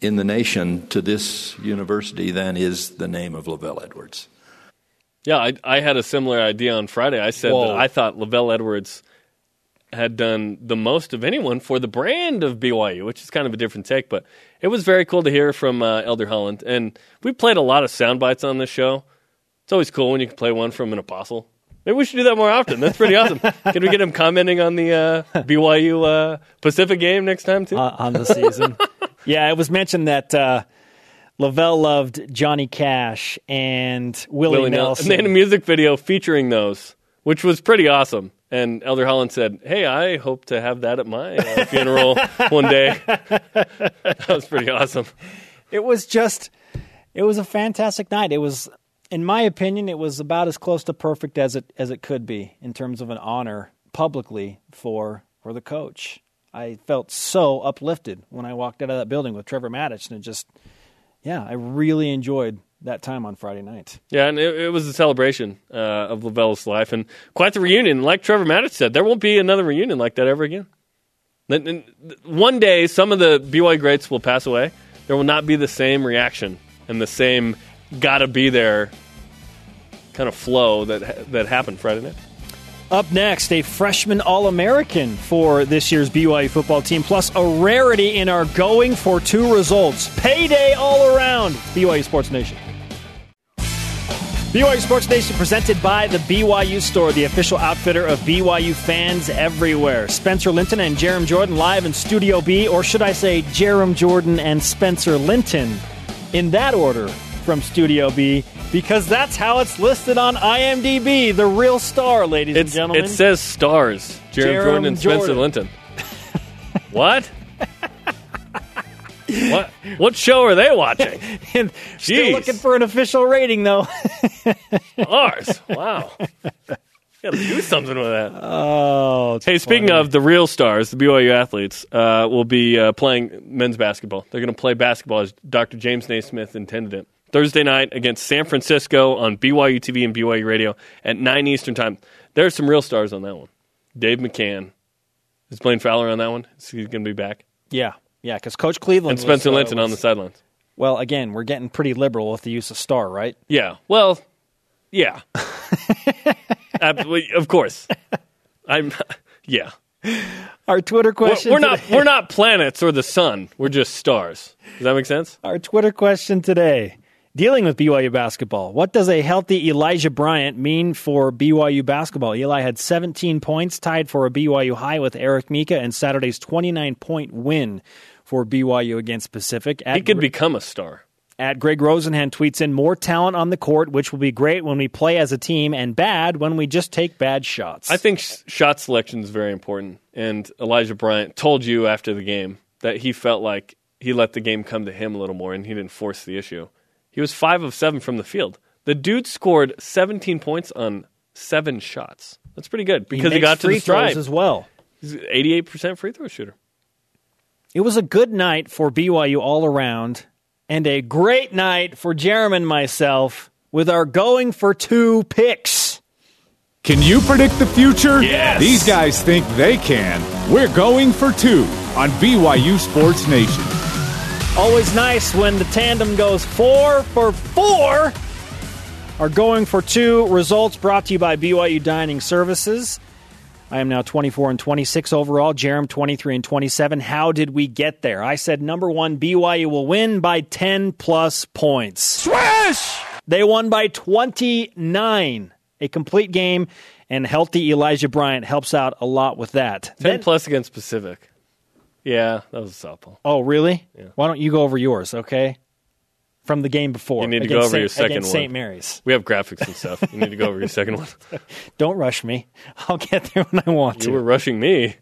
in the nation to this university than is the name of LaVell Edwards. Yeah, I, I had a similar idea on Friday. I said Whoa. that I thought LaVell Edwards had done the most of anyone for the brand of BYU, which is kind of a different take, but it was very cool to hear from uh, Elder Holland. And we played a lot of sound bites on this show. It's always cool when you can play one from an apostle. Maybe we should do that more often. That's pretty awesome. [LAUGHS] Can we get him commenting on the uh, BYU uh, Pacific game next time too? uh, on the season. [LAUGHS] Yeah, it was mentioned that uh, LaVell loved Johnny Cash and Willie, Willie Nelson. And they had a music video featuring those, which was pretty awesome. And Elder Holland said, "Hey, I hope to have that at my uh, funeral one day." [LAUGHS] that was pretty awesome. it was just, it was a fantastic night. It was, in my opinion, it was about as close to perfect as it as it could be in terms of an honor publicly for for the coach. I felt so uplifted when I walked out of that building with Trevor Matich, and it just, yeah, I really enjoyed that time on Friday night. Yeah, and it, it was a celebration uh, of LaVell's life and quite the reunion. Like Trevor Matich said, there won't be another reunion like that ever again. One day, some of the BYU greats will pass away. There will not be the same reaction and the same gotta be there kind of flow that that happened Friday night. Up next, a freshman All American for this year's BYU football team, plus a rarity in our going for two results. Payday all around. BYU Sports Nation. BYU Sports Nation presented by the BYU Store, the official outfitter of BYU fans everywhere. Spencer Linton and Jarom Jordan live in Studio B, or should I say Jarom Jordan and Spencer Linton in that order from Studio B, because that's how it's listed on IMDb, the real star, ladies and gentlemen. it says stars, Jaron Jarom Jordan and Spencer Jordan. Linton. [LAUGHS] what? what? What show are they watching? [LAUGHS] And Still looking for an official rating, though. [LAUGHS] Stars. Wow. Got to do something with that. oh, Hey, speaking of the real stars, the BYU athletes uh, will be uh, playing men's basketball. They're going to play basketball as Dr. James Naismith intended it. Thursday night against San Francisco on BYU TV and BYU Radio at 9 Eastern Time. There are some real stars on that one. Dave McCann. Is Blaine Fowler on that one? Is he going to be back? yeah, yeah, because Coach Cleveland And Spencer was, uh, Linton on the was- sidelines. Well, again, we're getting pretty liberal with the use of star, right? Yeah. Well, yeah. [LAUGHS] Absolutely, of course. I'm. Yeah. Our Twitter We're, question. we're not. We're not planets or the sun. We're just stars. Does that make sense? Our Twitter question today. Dealing with BYU basketball, what does a healthy Elijah Bryant mean for BYU basketball? Eli had 17 points, tied for a BYU high with Eric Mika, and Saturday's 29 point win for BYU against Pacific. At He could Gre- become a star. At Greg Rosenhan tweets in more talent on the court, which will be great when we play as a team, and bad when we just take bad shots. I think sh- shot selection is very important. And Elijah Bryant told you after the game that he felt like he let the game come to him a little more and he didn't force the issue. He was five of seven from the field. The dude scored 17 points on seven shots. That's pretty good because he, makes got to free the stripe. throws as well. He's 88% free throw shooter. It was a good night for BYU all around, and a great night for Jeremy and myself with our going for two picks. Can you predict the future? Yes. These guys think they can. We're going for two on BYU Sports Nation. Always nice when the tandem goes four for four. are going for two results brought to you by BYU Dining Services. I am now 24 and 26 overall. Jarom 23 and 27. How did we get there? I said number one, BYU will win by 10 plus points. Swish! They won by 29. A complete game, and healthy Elijah Bryant helps out a lot with that. 10 Then- plus against Pacific. Yeah, that was a softball. oh, really? Why don't you go over yours, okay? From the game before. You need to go against over your second against one. St. Mary's. We have graphics and stuff. You need to go over your second one. [LAUGHS] Don't rush me. I'll get there when I want to. You were rushing me.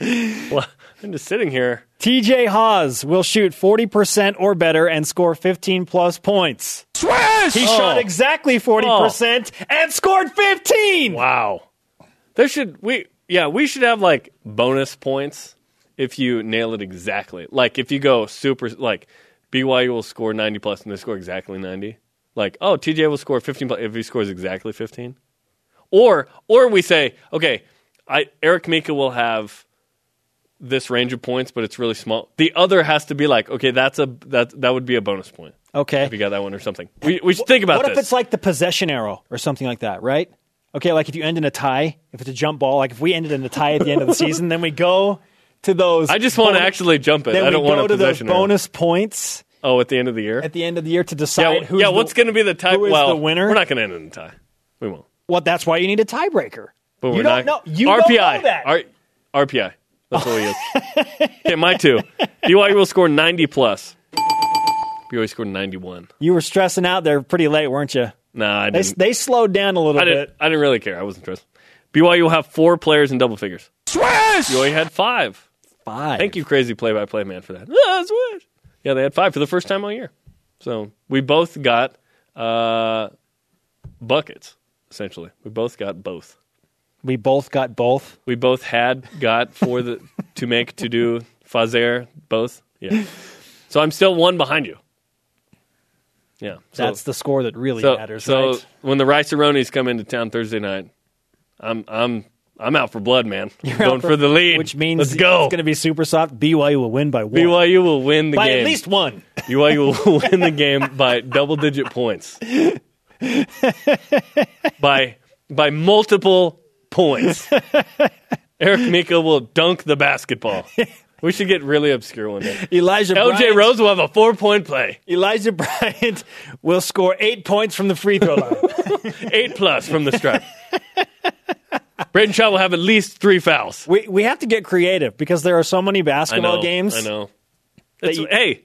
[LAUGHS] well, I'm just sitting here. TJ Haws will shoot 40% or better and score 15 plus points. Swish! He shot oh. exactly 40% and scored 15. Wow. There should we yeah, we should have like bonus points if you nail it exactly. Like if you go super like BYU will score 90 plus and they score exactly 90. Like, oh, TJ will score 15 plus if he scores exactly 15. Or or we say, okay, I Eric Mika will have this range of points, but it's really small. The other has to be like, okay, that's a that that would be a bonus point Okay. if you got that one or something. We we should think about what this. if it's like the possession arrow or something like that, right? Okay, like if you end in a tie, if it's a jump ball, like if we ended in a tie at the end of the season, then we go to those. I just want to actually jump it. I don't we want go to those possession. arrow. bonus points Oh, at the end of the year. at the end of the year to decide yeah, who's yeah. the- what's going to be the tie? who is well, the winner? We're not going to end in a tie. We won't. Well, that's why you need a tiebreaker. But you we're don't not. know. You RPI. don't know that. R- RPI. That's what he is. okay, my two. [LAUGHS] BYU will score 90 plus. BYU scored 91. You were stressing out there pretty late, weren't you? Nah, I They, didn't. they slowed down a little I bit. didn't, I didn't really care. I wasn't stressed. BYU will have four players in double figures. Swish! BYU had five. Five. Thank you, crazy play-by-play man, for that. Ah, swish. Yeah, they had five for the first time all year. So we both got uh, buckets. Essentially, we both got both. We both got both. We both had got for the [LAUGHS] to make to do fazer both. Yeah. So I'm still one behind you. Yeah. So, That's the score that really so, matters. so right? when the Rice come into town Thursday night, I'm I'm I'm out for blood, man. I'm You're going out for, the lead. which means let's go. It's going to be super soft. BYU will win by one. BYU will win the by game. at least one. BYU will [LAUGHS] win the game by double digit points. [LAUGHS] by by multiple points. Eric Mika will dunk the basketball. We should get really obscure one day. Elijah LJ Bryant, Rose will have a four point play. Elijah Bryant will score eight points from the free throw line. [LAUGHS] Eight plus from the stripe. Braden Shaw will have at least three fouls. we we have to get creative because there are so many I basketball know. games. I know. you- hey,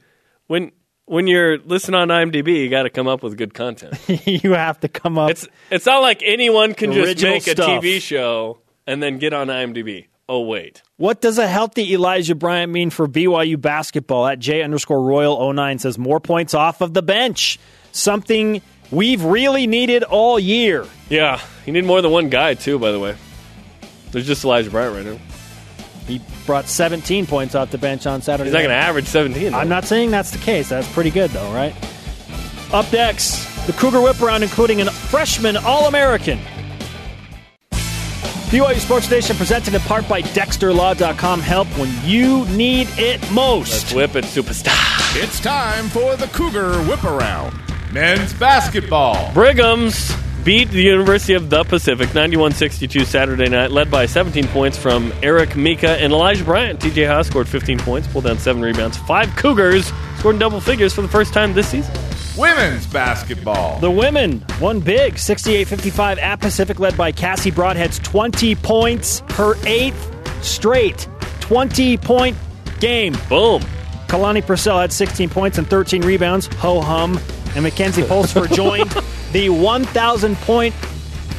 when when you're listening on IMDb, you got to come up with good content. [LAUGHS] you have to come up. It's it's not like anyone can just make stuff. a TV show and then get on IMDb. Oh wait, What does a healthy Elijah Bryant mean for BYU basketball? At J underscore Royal 09 says more points off of the bench. Something we've really needed all year. yeah, you need more than one guy too. By the way, there's just Elijah Bryant right now. He brought 17 points off the bench on Saturday. He's not night. going to average 17. though. I'm not saying that's the case. That's pretty good, though, right? Up next, the Cougar Whip Around, including a freshman All American. BYU Sports Nation presented in part by DexterLaw.com. Help when you need it most. Let's whip it, superstar. It's time for the Cougar Whip Around. Men's basketball. Brigham's beat the University of the Pacific 91-62 Saturday night, led by 17 points from Eric Mika and Elijah Bryant. TJ Haws scored 15 points, pulled down seven rebounds. Five Cougars scored in double figures for the first time this season. Women's basketball. The women won big, 68-55 at Pacific, led by Cassie Broadhead's 20 points, her eighth straight 20-point game. Boom. Kalani Purcell had 16 points and 13 rebounds. Ho hum. And Mackenzie Pulsipher joined the 1,000 point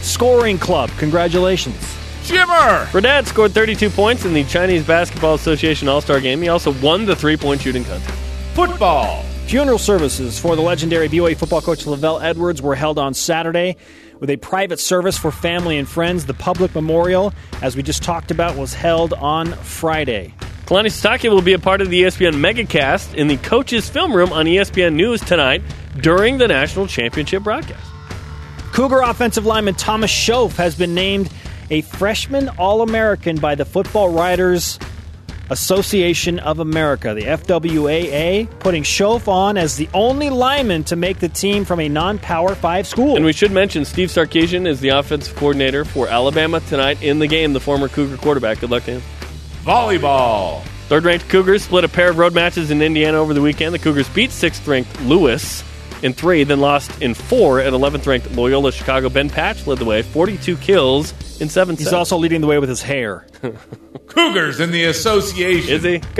scoring club. Congratulations. Jimmer. Burdett scored 32 points in the Chinese Basketball Association All-Star Game. He also won the three-point shooting contest. Football. Funeral services for the legendary BYU football coach LaVell Edwards were held on Saturday with a private service for family and friends. The public memorial, as we just talked about, was held on Friday. Kalani Sitake will be a part of the ESPN Megacast in the coach's film room on ESPN News tonight during the national championship broadcast. Cougar offensive lineman Thomas Schoaf has been named a freshman All American by the Football Writers Association of America, the FWAA, putting Schoaf on as the only lineman to make the team from a non Power 5 school. And we should mention Steve Sarkisian is the offensive coordinator for Alabama tonight in the game, the former Cougar quarterback. Good luck to him. Volleyball. Third ranked Cougars split a pair of road matches in Indiana over the weekend. The Cougars beat sixth ranked Lewis in three, then lost in four at 11th ranked Loyola Chicago. Ben Patch led the way, 42 kills in seven He's sets. also leading the way with his hair. [LAUGHS] Cougars in the association. Is he? [LAUGHS]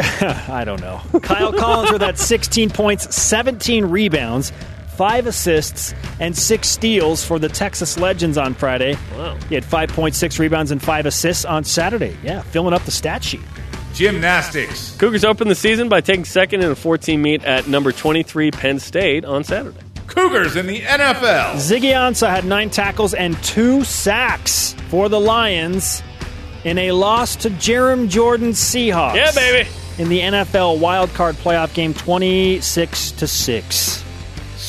I don't know. Kyle Collinsworth that 16 points, 17 rebounds, five assists, and six steals for the Texas Legends on Friday. Wow. He had 5.6 rebounds and five assists on Saturday. Yeah, filling up the stat sheet. Gymnastics. Cougars opened the season by taking second in a 14 meet at number 23 Penn State on Saturday. Cougars in the NFL. Ziggy Ansah had nine tackles and two sacks for the Lions in a loss to Jarom Jordan's Seahawks. Yeah, baby. In the NFL wildcard playoff game, 26 to 6.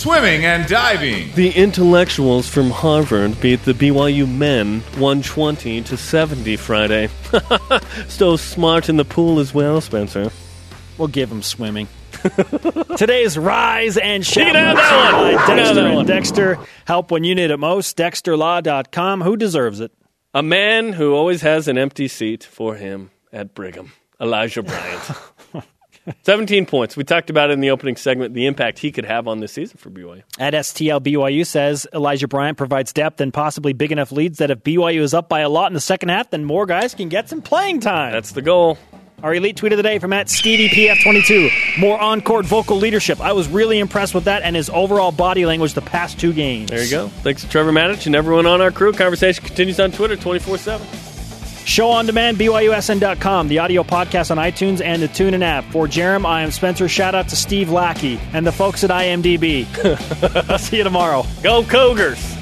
Swimming and diving. The intellectuals from Harvard beat the BYU men 120 to 70 Friday. [LAUGHS] so smart in the pool as well, Spencer. We'll give him swimming. [LAUGHS] Today's Rise and Shout. You can have that one. by You can have Dexter and one. Dexter. Help when you need it most. DexterLaw.com. Who deserves it? A man who always has an empty seat for him at Brigham, Elijah Bryant. [LAUGHS] 17 points. We talked about it in the opening segment, the impact he could have on this season for BYU. At STL BYU says Elijah Bryant provides depth and possibly big enough leads that if BYU is up by a lot in the second half, then more guys can get some playing time. That's the goal. Our elite tweet of the day from at SteviePF22. More on court vocal leadership. I was really impressed with that and his overall body language the past two games. There you go. Thanks to Trevor Matich and everyone on our crew. Conversation continues on Twitter 24 7. Show on demand, BYUSN.com, the audio podcast on iTunes and the TuneIn app. For Jarom, I am Spencer. Shout out to Steve Lackey and the folks at IMDb. [LAUGHS] I'll see you tomorrow. Go Cougars!